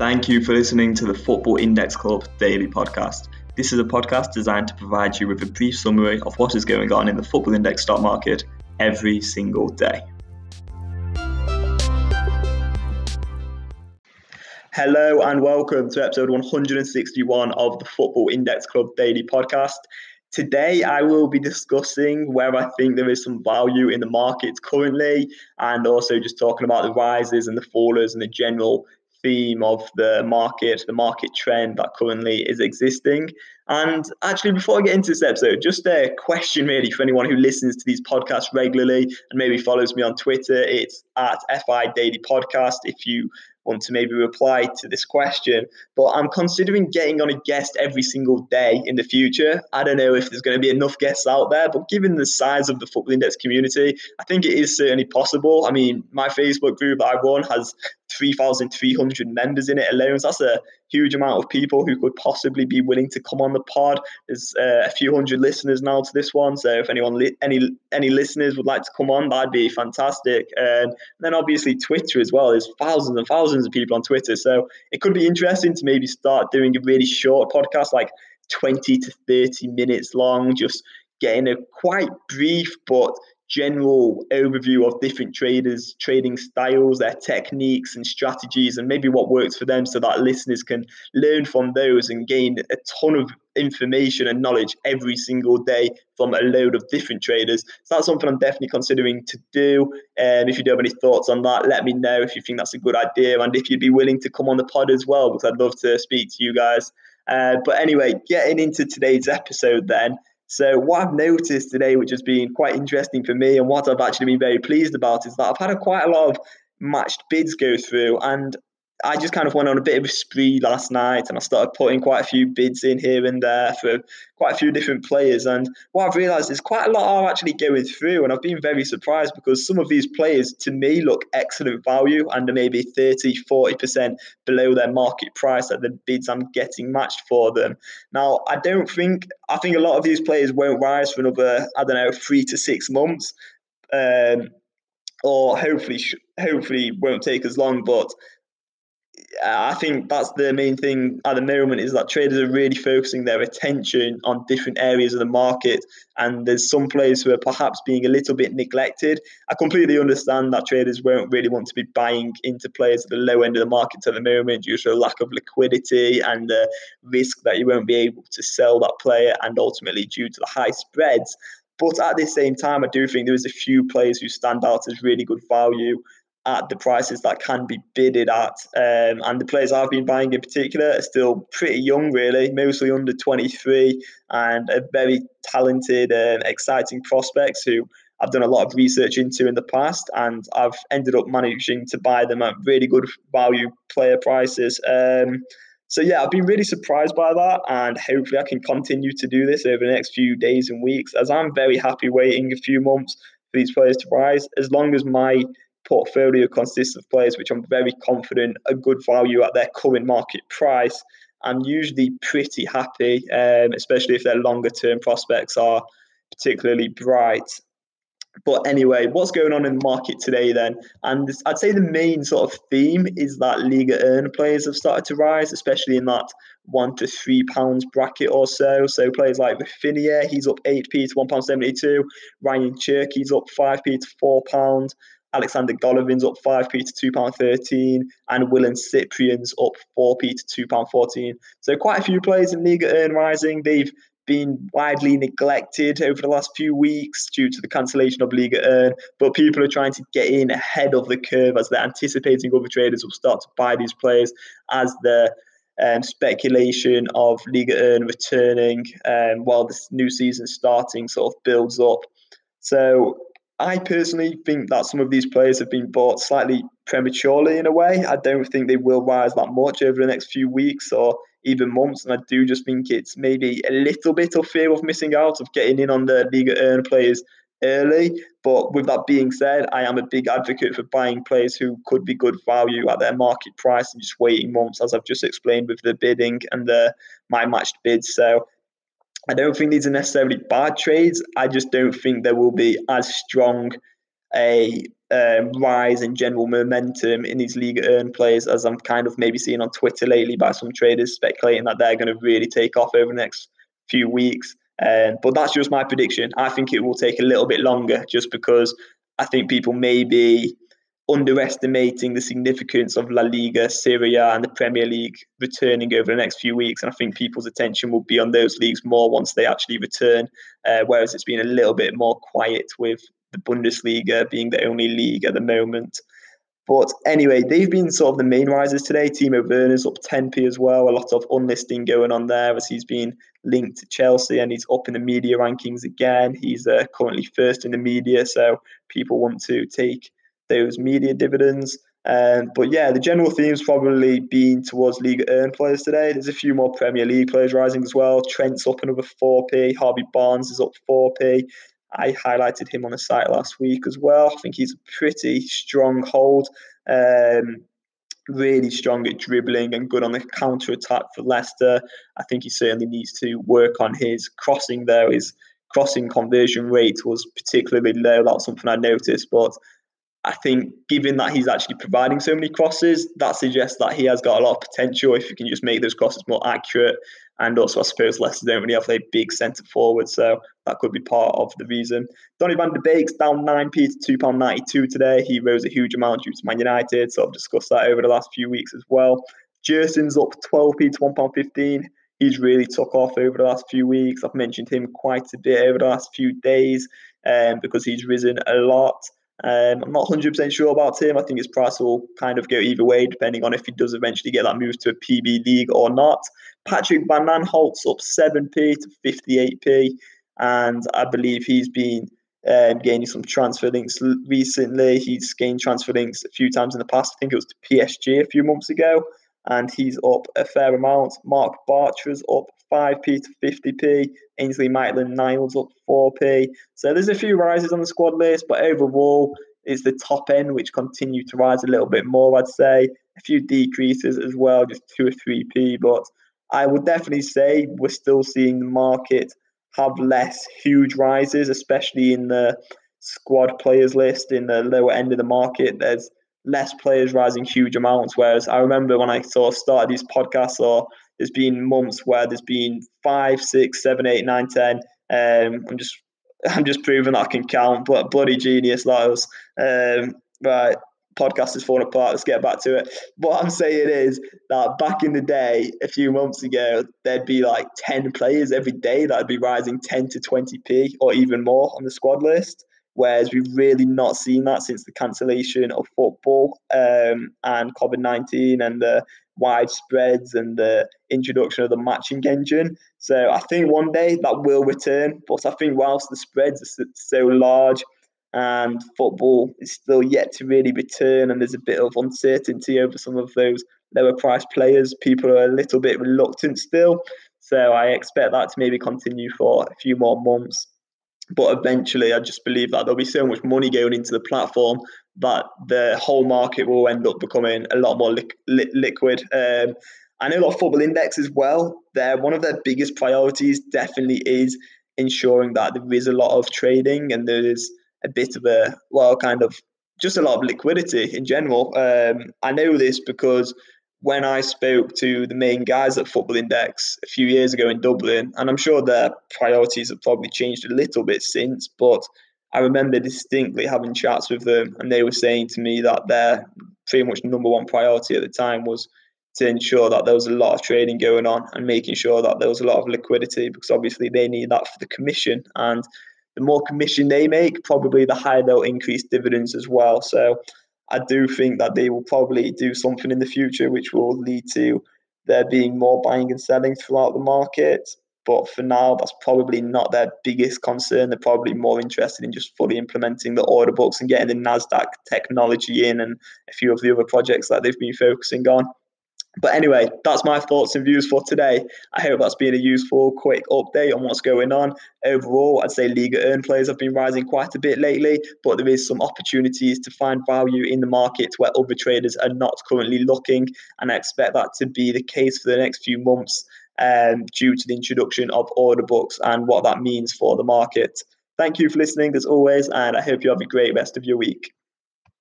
Thank you for listening to the Football Index Club Daily Podcast. This is a podcast designed to provide you with a brief summary of what is going on in the Football Index stock market every single day. Hello and welcome to episode 161 of the Football Index Club Daily Podcast. Today, I will be discussing where I think there is some value in the markets currently, and also just talking about the rises and the fallers and the general theme of the market, the market trend that currently is existing. And actually, before I get into this episode, just a question really for anyone who listens to these podcasts regularly and maybe follows me on Twitter. It's at FI Daily Podcast. If you want to maybe reply to this question. But I'm considering getting on a guest every single day in the future. I don't know if there's going to be enough guests out there, but given the size of the Football Index community, I think it is certainly possible. I mean, my Facebook group I run has 3,300 members in it alone. So that's a huge amount of people who could possibly be willing to come on the pod. There's uh, a few hundred listeners now to this one. So if anyone, li- any any listeners would like to come on, that'd be fantastic. and then obviously Twitter as well. There's thousands and thousands of people on Twitter. So it could be interesting to maybe start doing a really short podcast, like 20 to 30 minutes long, just getting a quite brief but general overview of different traders, trading styles, their techniques and strategies, and maybe what works for them so that listeners can learn from those and gain a ton of information and knowledge every single day from a load of different traders. So that's something I'm definitely considering to do. And if you do have any thoughts on that, let me know if you think that's a good idea and if you'd be willing to come on the pod as well, because I'd love to speak to you guys. Uh, but anyway, getting into today's episode then. So what I've noticed today, which has been quite interesting for me, and what I've actually been very pleased about, is that I've had a, quite a lot of matched bids go through, and I just kind of went on a bit of a spree last night and I started putting quite a few bids in here and there for quite a few different players. And what I've realized is quite a lot are actually going through. And I've been very surprised because some of these players to me look excellent value and are maybe 30, 40% below their market price at the bids I'm getting matched for them. Now, I don't think, I think a lot of these players won't rise for another, I don't know, three to six months. Um, or hopefully, hopefully won't take as long, but I think that's the main thing at the moment is that traders are really focusing their attention on different areas of the market, and there's some players who are perhaps being a little bit neglected. I completely understand that traders won't really want to be buying into players at the low end of the market at the moment due to a lack of liquidity and the risk that you won't be able to sell that player, and ultimately due to the high spreads. But at the same time, I do think there is a few players who stand out as really good value at the prices that can be bidded at. Um, and the players I've been buying in particular are still pretty young, really, mostly under 23, and a very talented and exciting prospects who I've done a lot of research into in the past, and I've ended up managing to buy them at really good value player prices. Um, so yeah, I've been really surprised by that, and hopefully I can continue to do this over the next few days and weeks, as I'm very happy waiting a few months for these players to rise, as long as my portfolio consists of players which I'm very confident are good value at their current market price. I'm usually pretty happy, um, especially if their longer term prospects are particularly bright. But anyway, what's going on in the market today then? And I'd say the main sort of theme is that Ligue 1 players have started to rise, especially in that one to three pounds bracket or so. So players like Raphinha, he's up 8p to £1.72. Ryan Cherki's up 5p to £4. Alexander Golovin's up 5p to £2.13 and Wylan Cyprien's up 4p to £2.14. So quite a few players in Ligue 1 rising. They've been widely neglected over the last few weeks due to the cancellation of Ligue 1, but people are trying to get in ahead of the curve as they're anticipating other traders will start to buy these players as the um, speculation of Ligue 1 returning um, while this new season starting sort of builds up. So I personally think that some of these players have been bought slightly prematurely in a way. I don't think they will rise that much over the next few weeks or even months. And I do just think it's maybe a little bit of fear of missing out, of getting in on the Ligue 1 players early. But with that being said, I am a big advocate for buying players who could be good value at their market price and just waiting months, as I've just explained with the bidding and the my matched bids. So I don't think these are necessarily bad trades. I just don't think there will be as strong a um, rise in general momentum in these Ligue 1 players, as I'm kind of maybe seeing on Twitter lately by some traders speculating that they're going to really take off over the next few weeks. Um, but that's just my prediction. I think it will take a little bit longer just because I think people may be underestimating the significance of La Liga, Serie A, and the Premier League returning over the next few weeks. And I think people's attention will be on those leagues more once they actually return, uh, whereas it's been a little bit more quiet with the Bundesliga being the only league at the moment. But anyway, they've been sort of the main risers today. Timo Werner's up 10p as well. A lot of unlisting going on there as he's been linked to Chelsea and he's up in the media rankings again. He's uh, currently first in the media, so people want to take those media dividends. Um, but yeah, the general theme's probably been towards Ligue 1 players today. There's a few more Premier League players rising as well. Trent's up another 4p. Harvey Barnes is up 4p. I highlighted him on the site last week as well. I think he's a pretty strong hold. Um, really strong at dribbling and good on the counter attack for Leicester. I think he certainly needs to work on his crossing though. His crossing conversion rate was particularly low. That's something I noticed, but I think given that he's actually providing so many crosses, that suggests that he has got a lot of potential if he can just make those crosses more accurate. And also, I suppose Leicester don't really have a big centre forward, so that could be part of the reason. Donny van de Beek's down 9p to £2.92 today. He rose a huge amount due to Man United, so I've discussed that over the last few weeks as well. Gerson's up 12p to £1.15. He's really took off over the last few weeks. I've mentioned him quite a bit over the last few days um, because he's risen a lot. Um, I'm not 100% sure about him. I think his price will kind of go either way, depending on if he does eventually get that move to a PB league or not. Patrick Van Aanholt's up 7p to 58p, and I believe he's been um, gaining some transfer links recently. He's gained transfer links a few times in the past. I think it was to PSG a few months ago, and he's up a fair amount. Marc Bartra's up 5p to 50p. Ainsley Maitland Niles up 4p. So there's a few rises on the squad list, but overall, it's the top end which continue to rise a little bit more, I'd say. A few decreases as well, just 2 or 3p. But I would definitely say we're still seeing the market have less huge rises, especially in the squad players list in the lower end of the market. There's less players rising huge amounts. Whereas I remember when I sort of started these podcasts or there's been months where there's been five, six, seven, eight, nine, ten. Um, I'm just I'm just proving that I can count, but bloody genius, Lyles. Um, right, podcast is falling apart. Let's get back to it. What I'm saying is that back in the day, a few months ago, there'd be like 10 players every day that'd be rising 10 to 20p or even more on the squad list. Whereas we've really not seen that since the cancellation of football um, and COVID 19 and the wide spreads and the introduction of the matching engine. So I think one day that will return. But I think whilst the spreads are so large and football is still yet to really return, and there's a bit of uncertainty over some of those lower price players, people are a little bit reluctant still. So I expect that to maybe continue for a few more months. But eventually, I just believe that there'll be so much money going into the platform that the whole market will end up becoming a lot more li- li- liquid. Um, I know that Football Index as well. They're one of their biggest priorities. Definitely is ensuring that there is a lot of trading and there is a bit of a well, kind of just a lot of liquidity in general. Um, I know this because when I spoke to the main guys at Football Index a few years ago in Dublin, and I'm sure their priorities have probably changed a little bit since, but I remember distinctly having chats with them, and they were saying to me that their pretty much number one priority at the time was to ensure that there was a lot of trading going on and making sure that there was a lot of liquidity because obviously they need that for the commission. And the more commission they make, probably the higher they'll increase dividends as well. So I do think that they will probably do something in the future which will lead to there being more buying and selling throughout the market. But for now, that's probably not their biggest concern. They're probably more interested in just fully implementing the order books and getting the NASDAQ technology in and a few of the other projects that they've been focusing on. But anyway, that's my thoughts and views for today. I hope that's been a useful, quick update on what's going on. Overall, I'd say Ligue 1 players have been rising quite a bit lately, but there is some opportunities to find value in the market where other traders are not currently looking. And I expect that to be the case for the next few months um, due to the introduction of order books and what that means for the market. Thank you for listening as always, and I hope you have a great rest of your week.